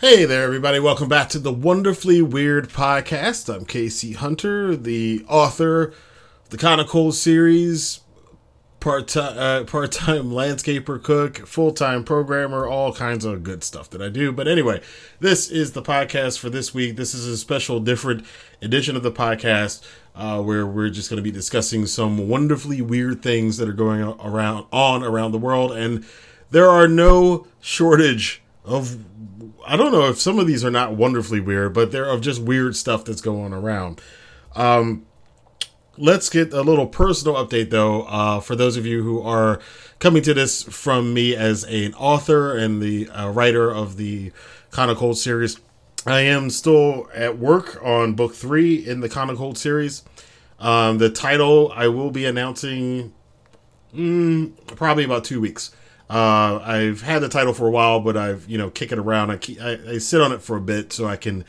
Hey there, everybody. Welcome back to the Wonderfully Weird Podcast. I'm Casey Hunter, the author of the Cold series, part-time, uh, part-time landscaper cook, full-time programmer, all kinds of good stuff that I do. But anyway, this is the podcast for this week. This is a special, different edition of the podcast uh, where we're just going to be discussing some wonderfully weird things that are going around on around the world, and there are no shortage of I don't know if some of these are not wonderfully weird, but they're of just weird stuff that's going around. Um, let's get a little personal update though uh, for those of you who are coming to this from me as an author and the uh, writer of the of Cold series. I am still at work on book three in the of Cold series. Um, the title I will be announcing mm, probably about two weeks. Uh, I've had the title for a while, but I've you know kick it around. I, keep, I, I sit on it for a bit so I can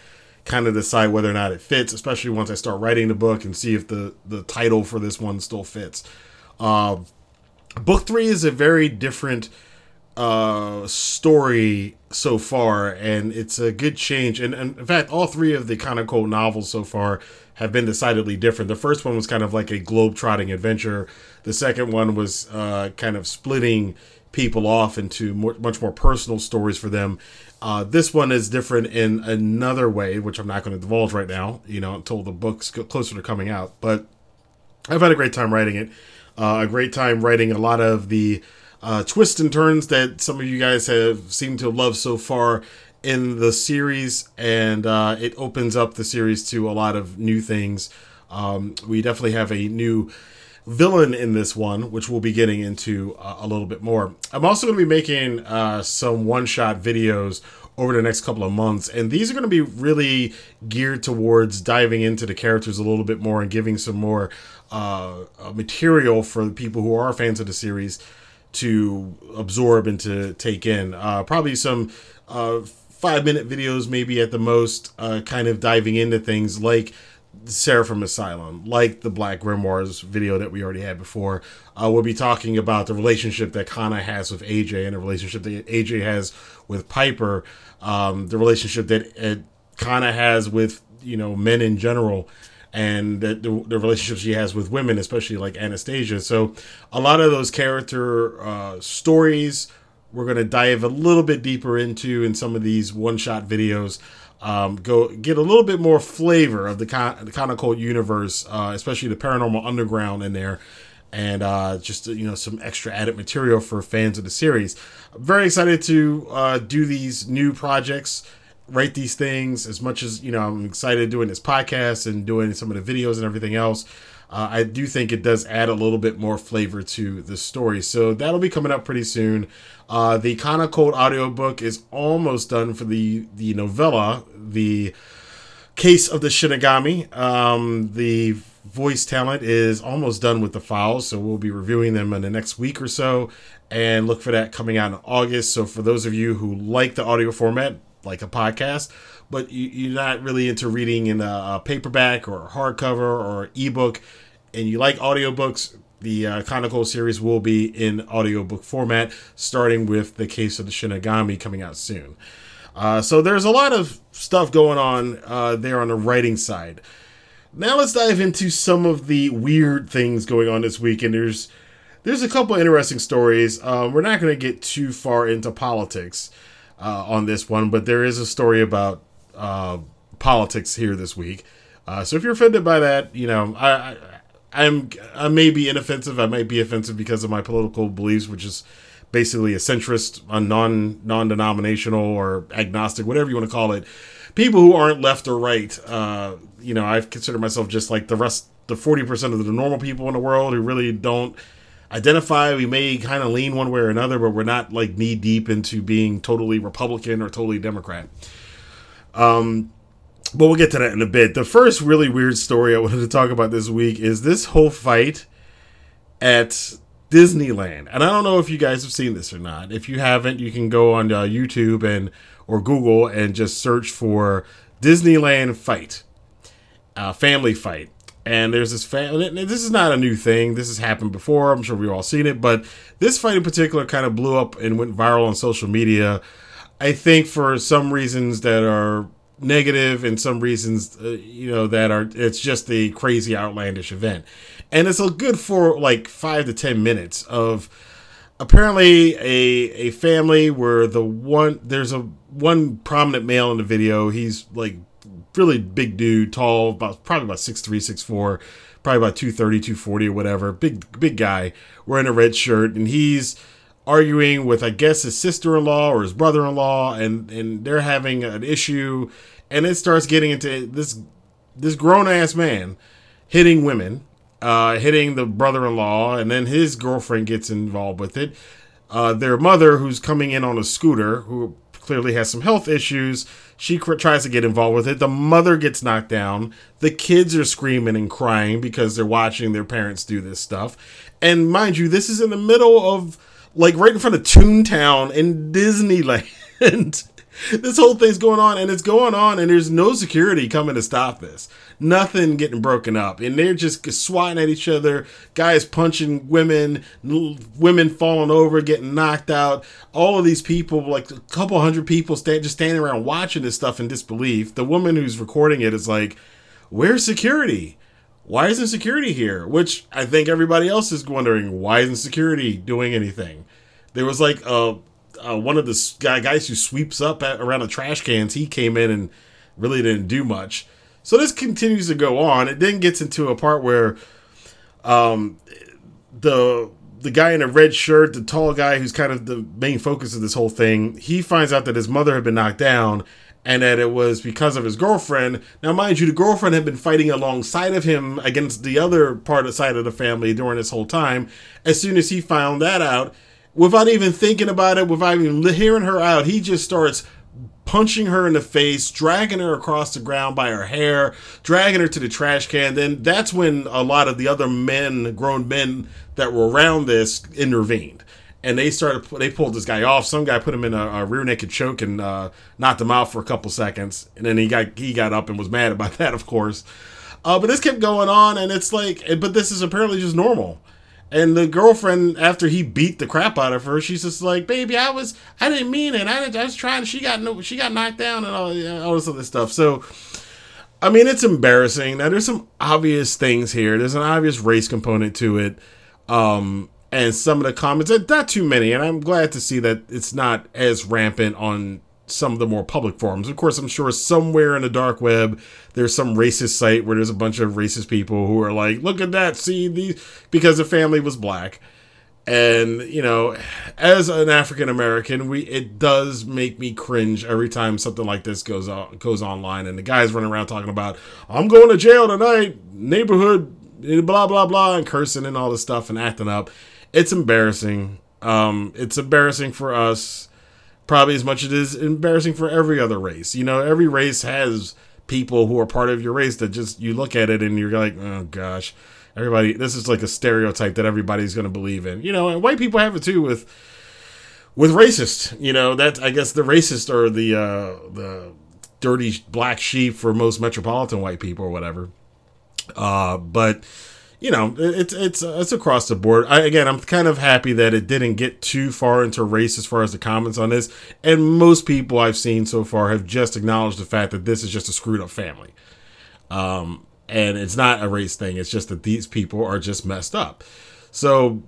kind of decide whether or not it fits, especially once I start writing the book and see if the the title for this one still fits. Uh, book three is a very different uh, story so far, and it's a good change. And, and in fact, all three of the cold novels so far have been decidedly different. The first one was kind of like a globe trotting adventure. The second one was uh, kind of splitting people off into more, much more personal stories for them. Uh, this one is different in another way, which I'm not going to divulge right now, you know, until the book's closer to coming out. But I've had a great time writing it. Uh, a great time writing a lot of the uh, twists and turns that some of you guys have seemed to love so far in the series, and uh, it opens up the series to a lot of new things. Um, we definitely have a new villain in this one, which we'll be getting into uh, a little bit more. I'm also going to be making uh, some one shot videos over the next couple of months, and these are going to be really geared towards diving into the characters a little bit more and giving some more uh, uh material for the people who are fans of the series to absorb and to take in. Uh, probably some uh, five minute videos, maybe at the most, kind of diving into things like Seraphim Asylum, like the Black Grimoires video that we already had before. Uh, we'll be talking about the relationship that Kana has with AJ and the relationship that AJ has with Piper, um, the relationship that uh, Kana has with you know men in general, and the, the, relationship she has with women, especially like Anastasia. So a lot of those character uh, stories we're going to dive a little bit deeper into in some of these one shot videos um, go get a little bit more flavor of the kind the kind of cold universe, uh, especially the paranormal underground in there, and uh, just you know some extra added material for fans of the series. I'm very excited to uh, do these new projects, write these things as much as you know. I'm excited doing this podcast and doing some of the videos and everything else. Uh, I do think it does add a little bit more flavor to the story. So that'll be coming up pretty soon. Uh, the of Cold audiobook is almost done for the, the novella, The Case of the Shinigami. Um, the voice talent is almost done with the files, so we'll be reviewing them in the next week or so. And look for that coming out in August. So for those of you who like the audio format, like a podcast, but you, are not really into reading in a, a paperback or a hardcover or ebook, and you like audiobooks, the uh, series will be in audiobook format, starting with The Case of the Shinigami coming out soon. Uh, so there's a lot of stuff going on uh, there on the writing side. Now let's dive into some of the weird things going on this week, and there's there's a couple interesting stories. Um, we're not going to get too far into politics uh, on this one, but there is a story about uh, politics here this week. Uh, so if you're offended by that, you know, I I'm I may be inoffensive. I might be offensive because of my political beliefs, which is basically a centrist, a non non denominational or agnostic, whatever you want to call it. People who aren't left or right. Uh, you know, I consider myself just like the rest, the forty percent of the normal people in the world who really don't identify. We may kind of lean one way or another, but we're not like knee deep into being totally Republican or totally Democrat. Um, but we'll get to that in a bit. The first really weird story I wanted to talk about this week is this whole fight at Disneyland. And I don't know if you guys have seen this or not. If you haven't, you can go on uh, YouTube and or Google and just search for Disneyland fight, uh, family fight. And there's this family. This is not a new thing. This has happened before. I'm sure we've all seen it. But this fight in particular kind of blew up and went viral on social media I think for some reasons that are negative and some reasons uh, you know that are it's just a crazy outlandish event. And it's a good for like five to ten minutes of apparently a a family where the one there's a one prominent male in the video. He's like really big dude tall about probably about six three six four probably about 230 240 or whatever. Big big guy wearing a red shirt. And he's arguing with I guess his sister-in-law or his brother-in-law and and they're having an issue and it starts getting into this this grown-ass man hitting women uh, hitting the brother-in-law and then his girlfriend gets involved with it. Uh, their mother who's coming in on a scooter who clearly has some health issues she cr- tries to get involved with it. The mother gets knocked down. The kids are screaming and crying because they're watching their parents do this stuff. And mind you this is in the middle of like right in front of Toontown in Disneyland. this whole thing's going on and it's going on and there's no security coming to stop this. Nothing getting broken up and they're just swatting at each other. Guys punching women, women falling over, getting knocked out. All of these people, like a couple hundred people, stand, just standing around watching this stuff in disbelief. The woman who's recording it is like, "Where's security?" Why isn't security here? Which I think everybody else is wondering why isn't security doing anything? There was like a, a one of the guys who sweeps up at, around the trash cans. He came in and really didn't do much. So this continues to go on. It then gets into a part where um, the the guy in a red shirt, the tall guy who's kind of the main focus of this whole thing, he finds out that his mother had been knocked down and that it was because of his girlfriend. Now, mind you, the girlfriend had been fighting alongside of him against the other part of side of the family during this whole time. As soon as he found that out, without even thinking about it, without even hearing her out, he just starts punching her in the face, dragging her across the ground by her hair, dragging her to the trash can. Then that's when a lot of the other men, grown men that were around this, intervened and they started they pulled this guy off. Some guy put him in a, a rear naked choke and uh, knocked him out for a couple seconds, and then he got he got up and was mad about that, of course. Uh, but this kept going on, and it's like, but this is apparently just normal. And the girlfriend, after he beat the crap out of her, she's just like, "Baby, I was, I didn't mean it. I, I was trying. She got no, she got knocked down and all, all this other stuff." So, I mean, it's embarrassing. Now, there's some obvious things here. There's an obvious race component to it. Um, and some of the comments, and not too many, and I'm glad to see that it's not as rampant on some of the more public forums. Of course, I'm sure somewhere in the dark web there's some racist site where there's a bunch of racist people who are like, "Look at that! See these," because the family was black. And you know, as an African American, we it does make me cringe every time something like this goes on goes online, and the guys running around talking about, "I'm going to jail tonight," neighborhood, blah blah blah, and cursing and all this stuff and acting up it's embarrassing. Um, it's embarrassing for us, probably as much as it is embarrassing for every other race. You know, every race has people who are part of your race that just you look at it and you're like, oh gosh, everybody. This is like a stereotype that everybody's going to believe in. You know, and white people have it too with with racist. You know, that I guess the racist are the uh, the dirty black sheep for most metropolitan white people or whatever. Uh, but you know, it's it's it's across the board. I, again, I'm kind of happy that it didn't get too far into race as far as the comments on this. And most people I've seen so far have just acknowledged the fact that this is just a screwed up family. Um, and it's not a race thing. It's just that these people are just messed up. So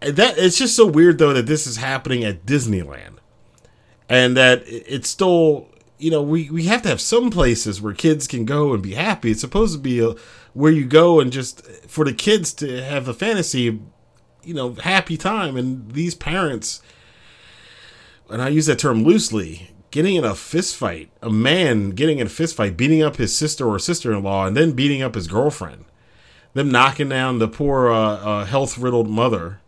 that it's just so weird though that this is happening at Disneyland, and that it's still you know we we have to have some places where kids can go and be happy. It's supposed to be a where you go and just for the kids to have a fantasy, you know, happy time. And these parents, and I use that term loosely, getting in a fist fight, a man getting in a fist fight, beating up his sister or sister in law, and then beating up his girlfriend, them knocking down the poor uh, uh, health riddled mother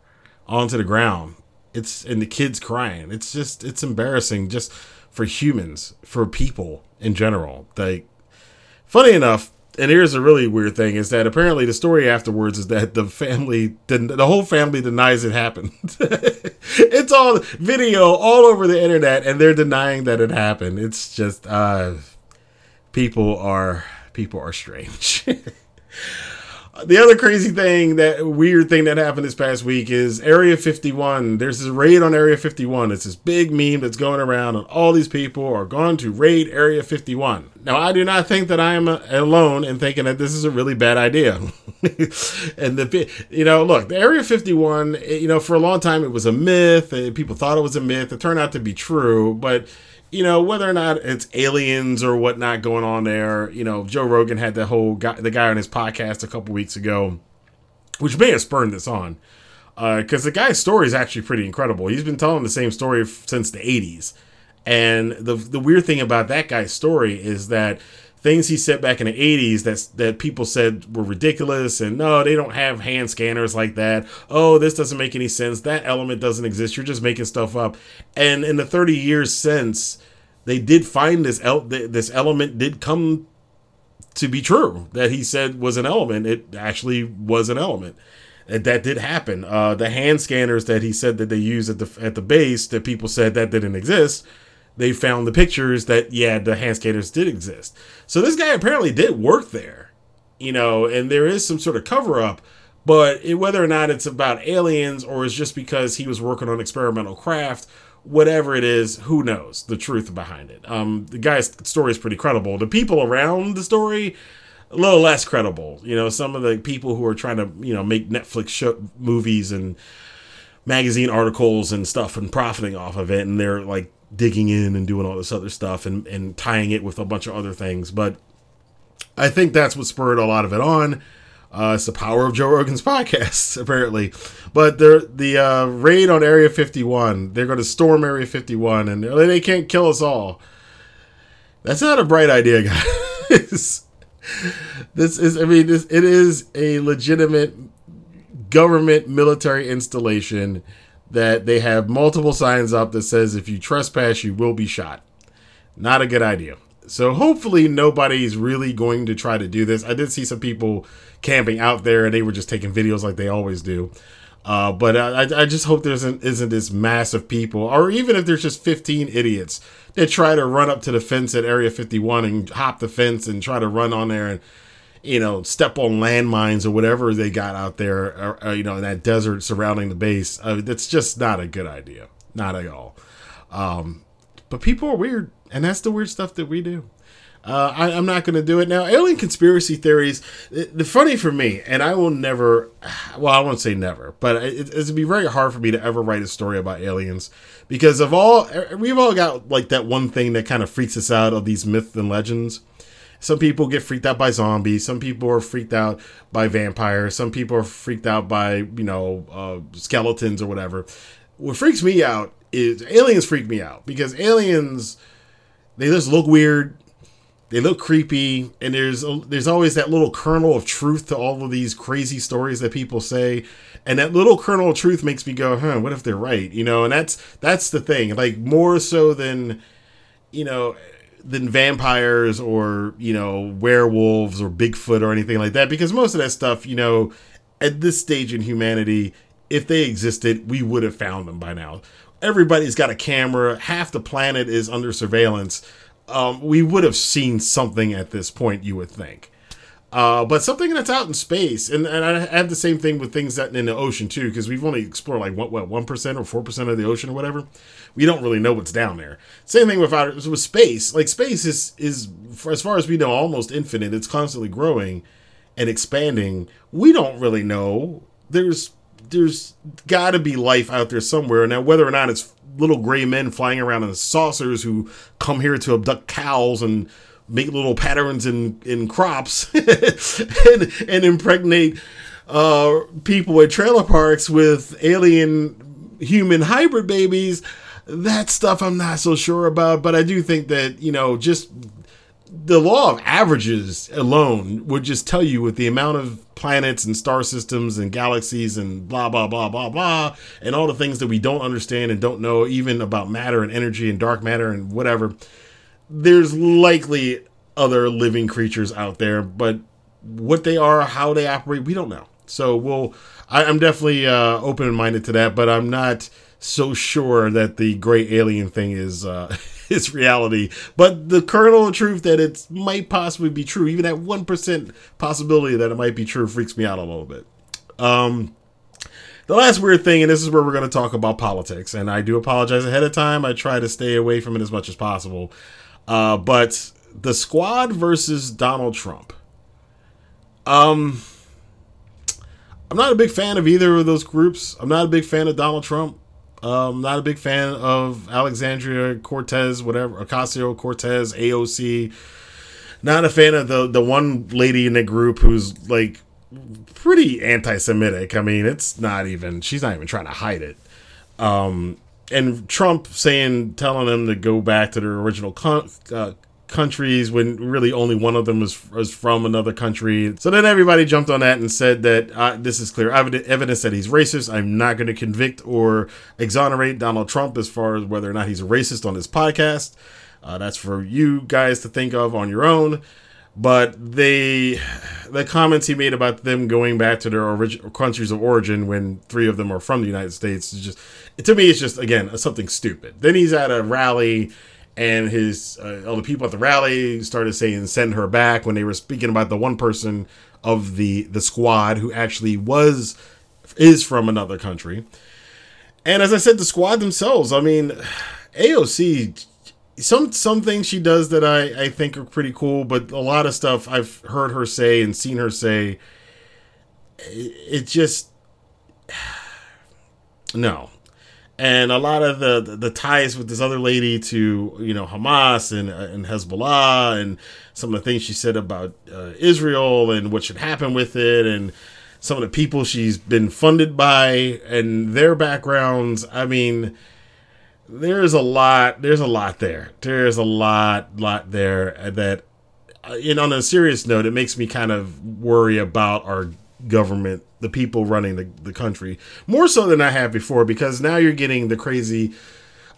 onto the ground. It's and the kids crying. It's just it's embarrassing just for humans, for people in general. Like, funny enough, and here's a really weird thing is that apparently the story afterwards is that the family the whole family denies it happened. It's all video all over the internet and they're denying that it happened. It's just uh people are people are strange the other crazy thing, that weird thing that happened this past week is Area 51. There's this raid on Area 51. It's this big meme that's going around, and all these people are going to raid Area 51. Now, I do not think that I am uh, alone in thinking that this is a really bad idea. and the, you know, look, the Area 51, eh, you know, for a long time it was a myth. and People thought it was a myth. It turned out to be true, but you know, whether or not it's aliens or whatnot going on there, you know, Joe Rogan had the whole guy, the guy on his podcast a couple weeks ago, which may have spurned this on, because uh, the guy's story is actually pretty incredible. He's been telling the same story since the '80s, and the the weird thing about that guy's story is that things he said back in the 80s that that people said were ridiculous and no they don't have hand scanners like that oh this doesn't make any sense that element doesn't exist you're just making stuff up and in the 30 years since they did find this el- this element did come to be true that he said was an element. It actually was an element. That did happen. Uh, the hand scanners that he said that they use at the at the base that people said that didn't exist. They found the pictures that yeah, the hand scanners did exist. So this guy apparently did work there, you know, and there is some sort of cover up. But it, whether or not it's about aliens or it's just because he was working on experimental craft whatever it is, who knows the truth behind it. Um, the guy's story is pretty credible. The people around the story, a little less credible. You know, some of the people who are trying to, you know, make Netflix show, movies and magazine articles and stuff and profiting off of it, and they're like digging in and doing all this other stuff and, and tying it with a bunch of other things. But I think that's what spurred a lot of it on. Uh, it's the power of Joe Rogan's podcast, apparently. But the the uh, raid on Area 51, they're going to storm Area 51, and they can't kill us all. That's not a bright idea, guys. this is, I mean, this, it is a legitimate government military installation that they have multiple signs up that says if you trespass, you will be shot. Not a good idea. So hopefully nobody's really going to try to do this. I did see some people camping out there and they were just taking videos like they always do. Uh, but I, I just hope there isn't, isn't this mass of people, or even if there's just 15 idiots that try to run up to the fence at Area 51 and hop the fence and try to run on there and, you know, step on landmines or whatever they got out there, or, or, you know, in that desert surrounding the base. Uh, that's just not a good idea. Not at all. Um, but people are weird, and that's the weird stuff that we do. Uh, I, am not going to do it now. Alien conspiracy theories. The, the, funny for me, and I will never. Well, I won't say never, but it, it'd be very hard for me to ever write a story about aliens because of all we've all got like that one thing that kind of freaks us out of these myths and legends. Some people get freaked out by zombies. Some people are freaked out by vampires. Some people are freaked out by you know uh, skeletons or whatever. What freaks me out is aliens freak me out because aliens they just look weird they look creepy and there's there's always that little kernel of truth to all of these crazy stories that people say and that little kernel of truth makes me go huh what if they're right you know and that's that's the thing like more so than you know than vampires or you know werewolves or bigfoot or anything like that because most of that stuff you know at this stage in humanity if they existed we would have found them by now. Everybody's got a camera. Half the planet is under surveillance. Um, we would have seen something at this point you would think uh, but something that's out in space and, and i have the same thing with things that in the ocean too because we've only explored like what, what 1% or 4% of the ocean or whatever? We don't really know what's down there. Same thing with our, with space. Like space is is as far as we know almost infinite. It's constantly growing and expanding. We don't really know. There's there's got to be life out there somewhere. Now, whether or not it's little gray men flying around in saucers who come here to abduct cows and make little patterns in in crops and and impregnate uh, people at trailer parks with alien human hybrid babies. That stuff I'm not so sure about, but I do think that you know just the law of averages alone would just tell you with the amount of planets and star systems and galaxies and blah blah blah blah blah and all the things that we don't understand and don't know even about matter and energy and dark matter and whatever there's likely other living creatures out there but what they are how they operate we don't know so we'll I, am definitely uh, open-minded to that but i'm not so sure that the great alien thing is uh, is reality. But the kernel of truth that it might possibly be true, even that one percent possibility that it might be true, freaks me out a little bit. Um, the last weird thing, and this is where we're going to talk about politics, and I do apologize ahead of time. I try to stay away from it as much as possible. Uh, but the squad versus Donald Trump. Um, I'm not a big fan of either of those groups. I'm not a big fan of Donald Trump. Um, not a big fan of Alexandria Cortez, whatever Ocasio Cortez, AOC. Not a fan of the the one lady in the group who's like pretty anti-Semitic. I mean, it's not even she's not even trying to hide it. Um, and Trump saying, telling them to go back to their original con- uh, countries when really only one of them was, was from another country. So then everybody jumped on that and said that uh, this is clear evidence that he's racist. I'm not going to convict or exonerate Donald Trump as far as whether or not he's a racist on his podcast. Uh, that's for you guys to think of on your own. But they, the comments he made about them going back to their original countries of origin when three of them are from the United States is just, to me, it's just again something stupid. Then he's at a rally and his uh, all the people at the rally started saying send her back when they were speaking about the one person of the the squad who actually was is from another country. And as I said, the squad themselves, I mean, AOC some some things she does that I, I think are pretty cool, but a lot of stuff I've heard her say and seen her say it, it just no and a lot of the, the, the ties with this other lady to you know Hamas and uh, and Hezbollah and some of the things she said about uh, Israel and what should happen with it and some of the people she's been funded by and their backgrounds. I mean, there's a lot. There's a lot there. There's a lot, lot there that. Uh, and on a serious note, it makes me kind of worry about our government, the people running the, the country, more so than I have before, because now you're getting the crazy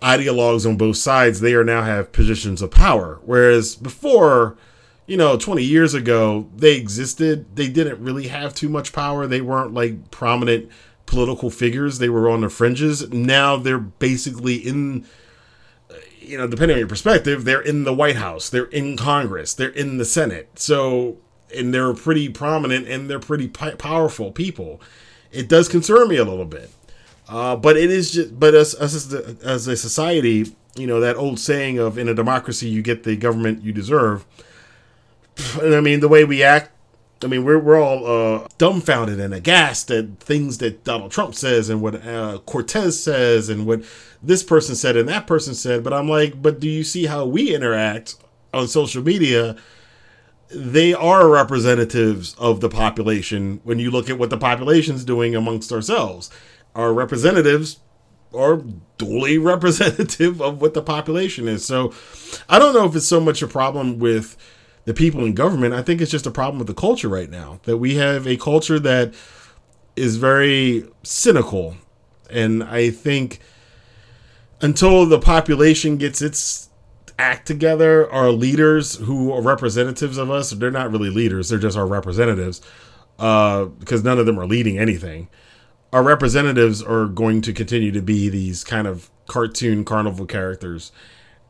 ideologues on both sides. They are now have positions of power. Whereas before, you know, 20 years ago, they existed. They didn't really have too much power. They weren't like prominent political figures. They were on the fringes. Now they're basically in you know, depending on your perspective, they're in the White House, they're in Congress, they're in the Senate. So and they're pretty prominent and they're pretty powerful people. It does concern me a little bit, uh, but it is just. But as as a, as a society, you know that old saying of "in a democracy you get the government you deserve." And I mean the way we act. I mean we're we're all uh, dumbfounded and aghast at things that Donald Trump says and what uh, Cortez says and what this person said and that person said. But I'm like, but do you see how we interact on social media? they are representatives of the population when you look at what the population's doing amongst ourselves. Our representatives are duly representative of what the population is. So I don't know if it's so much a problem with the people in government. I think it's just a problem with the culture right now. That we have a culture that is very cynical. And I think until the population gets its act together our leaders who are representatives of us. They're not really leaders; they're just our representatives, uh, because none of them are leading anything. Our representatives are going to continue to be these kind of cartoon carnival characters,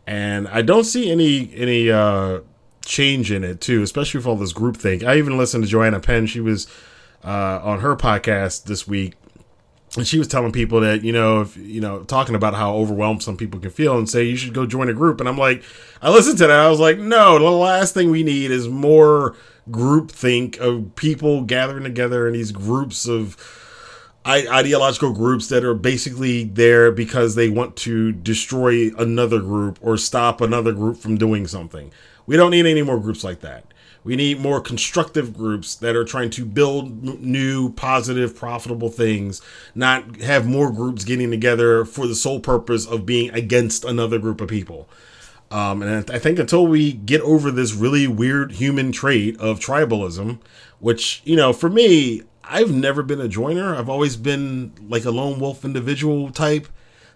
and I don't see any any uh, change in it too, especially with all this group thing. I even listened to Joanna Penn; she was uh, on her podcast this week and she was telling people that you know if you know talking about how overwhelmed some people can feel and say you should go join a group. And i'm like i listened to that. I was like no the last thing we need is more group think of people gathering together in these groups of ideological groups that are basically there because they want to destroy another group or stop another group from doing something we don't need any more groups like that we need more constructive groups that are trying to build new, positive, profitable things, not have more groups getting together for the sole purpose of being against another group of people. Um, and I think until we get over this really weird human trait of tribalism, which, you know, for me, I've never been a joiner. I've always been like a lone wolf individual type.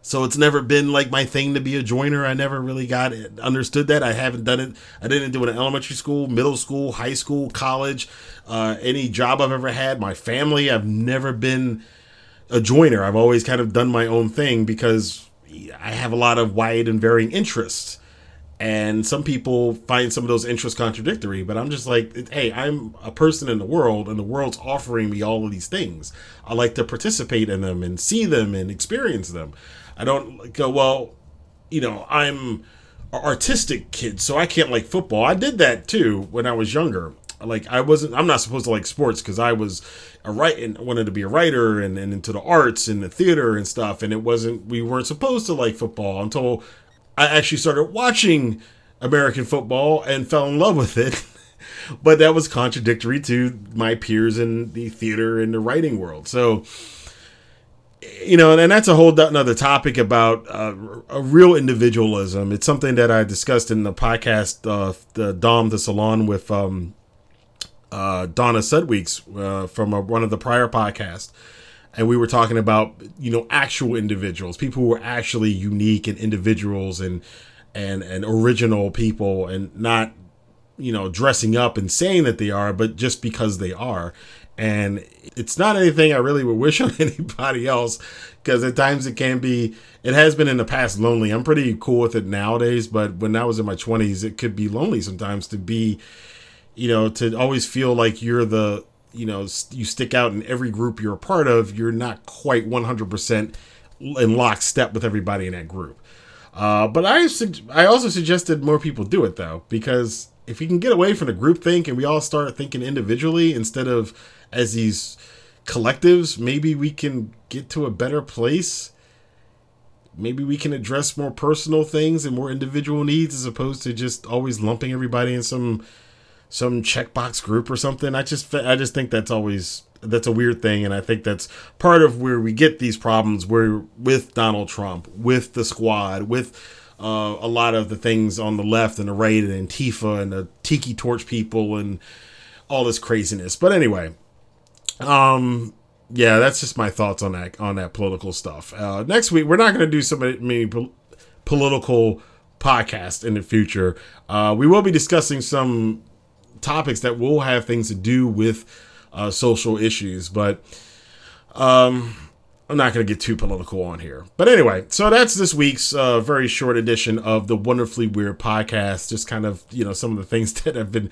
So it's never been like my thing to be a joiner. I never really got it, understood that. I haven't done it. I didn't do it in elementary school, middle school, high school, college, uh, any job I've ever had. My family, I've never been a joiner. I've always kind of done my own thing because I have a lot of wide and varying interests. and some people find some of those interests contradictory but i'm just like hey i'm a person in the world and the world's offering me all of these things i like to participate in them and see them and experience them i don't go well you know i'm an artistic kid so i can't like football i did that too when i was younger like i wasn't i'm not supposed to like sports because i was a write and wanted to be a writer and, and into the arts and the theater and stuff and it wasn't we weren't supposed to like football until I actually started watching American football and fell in love with it. but that was contradictory to my peers in the theater and the writing world. So, you know, and that's a whole another topic about uh, a real individualism. It's something that I discussed in the podcast, uh, the Dom the Salon with um, uh, Donna Sudweeks uh, from a, one of the prior podcasts and we were talking about you know actual individuals, people who are actually unique and individuals and and and original people, and not you know dressing up and saying that they are, but just because they are. And it's not anything I really would wish on anybody else because at times it can be. It has been in the past lonely. I'm pretty cool with it nowadays, but when I was in my 20s, it could be lonely sometimes to be, you know, to always feel like you're the you know you stick out in every group you're a part of, you're not quite 100% in lockstep with everybody in that group. Uh, but I I also suggested more people do it though because if we can get away from the group think and we all start thinking individually instead of as these collectives, maybe we can get to a better place. Maybe we can address more personal things and more individual needs as opposed to just always lumping everybody in some some checkbox group or something. I just I just think that's always that's a weird thing, and I think that's part of where we get these problems. Where with Donald Trump, with the squad, with uh, a lot of the things on the left and the right, and Antifa and the Tiki Torch people, and all this craziness. But anyway, um, yeah, that's just my thoughts on that on that political stuff. Uh, next week, we're not going to do so many political podcasts in the future. Uh, we will be discussing some topics that will have things to do with uh, social issues. But um, I'm not going to get too political on here. But anyway, so that's this week's uh, very short edition of the Wonderfully Weird podcast. Just kind of, you know, some of the things that have been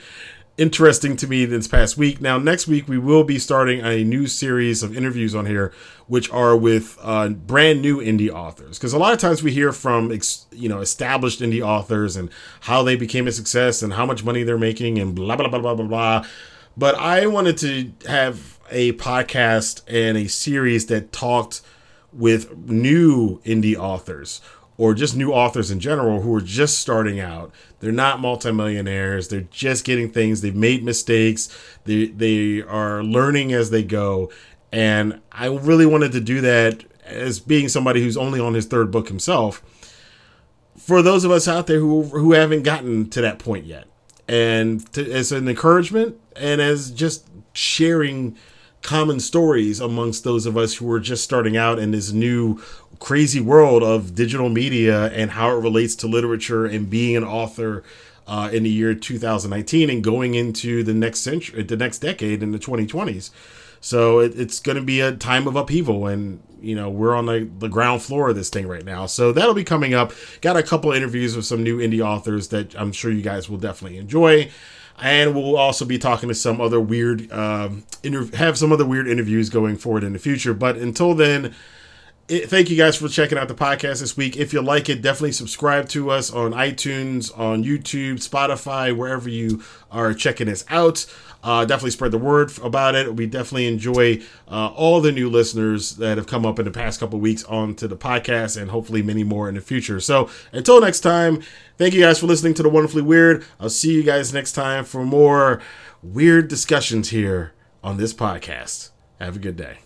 interesting to me this past week. Now, next week, we will be starting a new series of interviews on here, which are with uh, brand new indie authors. Because a lot of times we hear from, ex- you know, established indie authors and how they became a success and how much money they're making and blah, blah, blah, blah, blah, blah. But I wanted to have a podcast and a series that talked with new indie authors or just new authors in general who are just starting out. They're not multimillionaires. They're just getting things. They've made mistakes. They they are learning as they go. And I really wanted to do that as being somebody who's only on his third book himself. For those of us out there who who haven't gotten to that point yet, and to, as an encouragement and as just sharing common stories amongst those of us who are just starting out in this new crazy world of digital media and how it relates to literature and being an author uh, in the year 2019 and going into the next century, the next decade in the 2020s. So it, it's going to be a time of upheaval, and you know we're on the, the ground floor of this thing right now. So that'll be coming up. Got a couple interviews with some new indie authors that I'm sure you guys will definitely enjoy and we'll also be talking to some other weird um, have some other weird interviews going forward in the future but until then it, thank you guys for checking out the podcast this week. If you like it, definitely subscribe to us on iTunes, on YouTube, Spotify, wherever you are checking us out. Uh, definitely spread the word about it. We definitely enjoy uh, all the new listeners that have come up in the past couple weeks onto the podcast, and hopefully many more in the future. So until next time, thank you guys for listening to the Wonderfully Weird. I'll see you guys next time for more weird discussions here on this podcast. Have a good day.